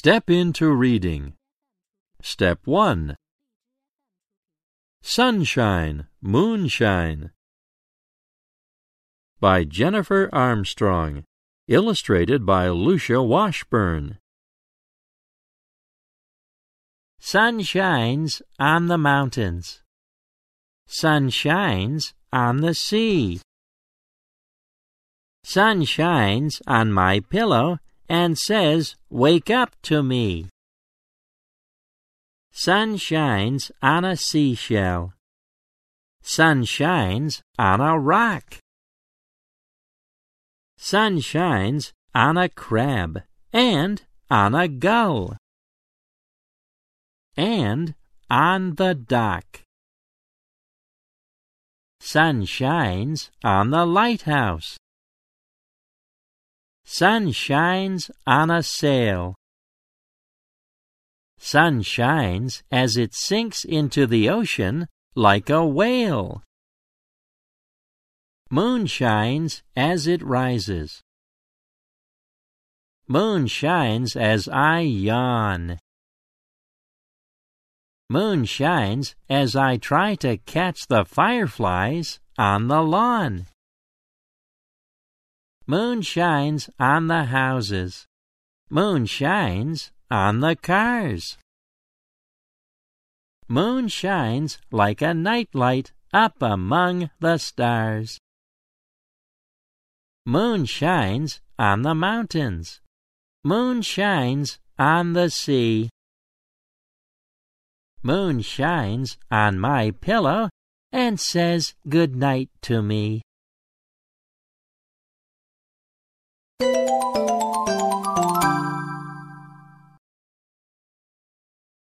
Step into reading. Step 1. Sunshine, Moonshine. By Jennifer Armstrong. Illustrated by Lucia Washburn. Sun shines on the mountains. Sun shines on the sea. Sun shines on my pillow and says, Wake up to me. Sun shines on a seashell. Sun shines on a rock. Sun shines on a crab and on a gull. And on the dock. Sun shines on the lighthouse. Sun shines on a sail. Sun shines as it sinks into the ocean like a whale. Moon shines as it rises. Moon shines as I yawn. Moon shines as I try to catch the fireflies on the lawn. Moon shines on the houses. Moon shines on the cars. Moon shines like a nightlight up among the stars. Moon shines on the mountains. Moon shines on the sea. Moon shines on my pillow and says good night to me. Música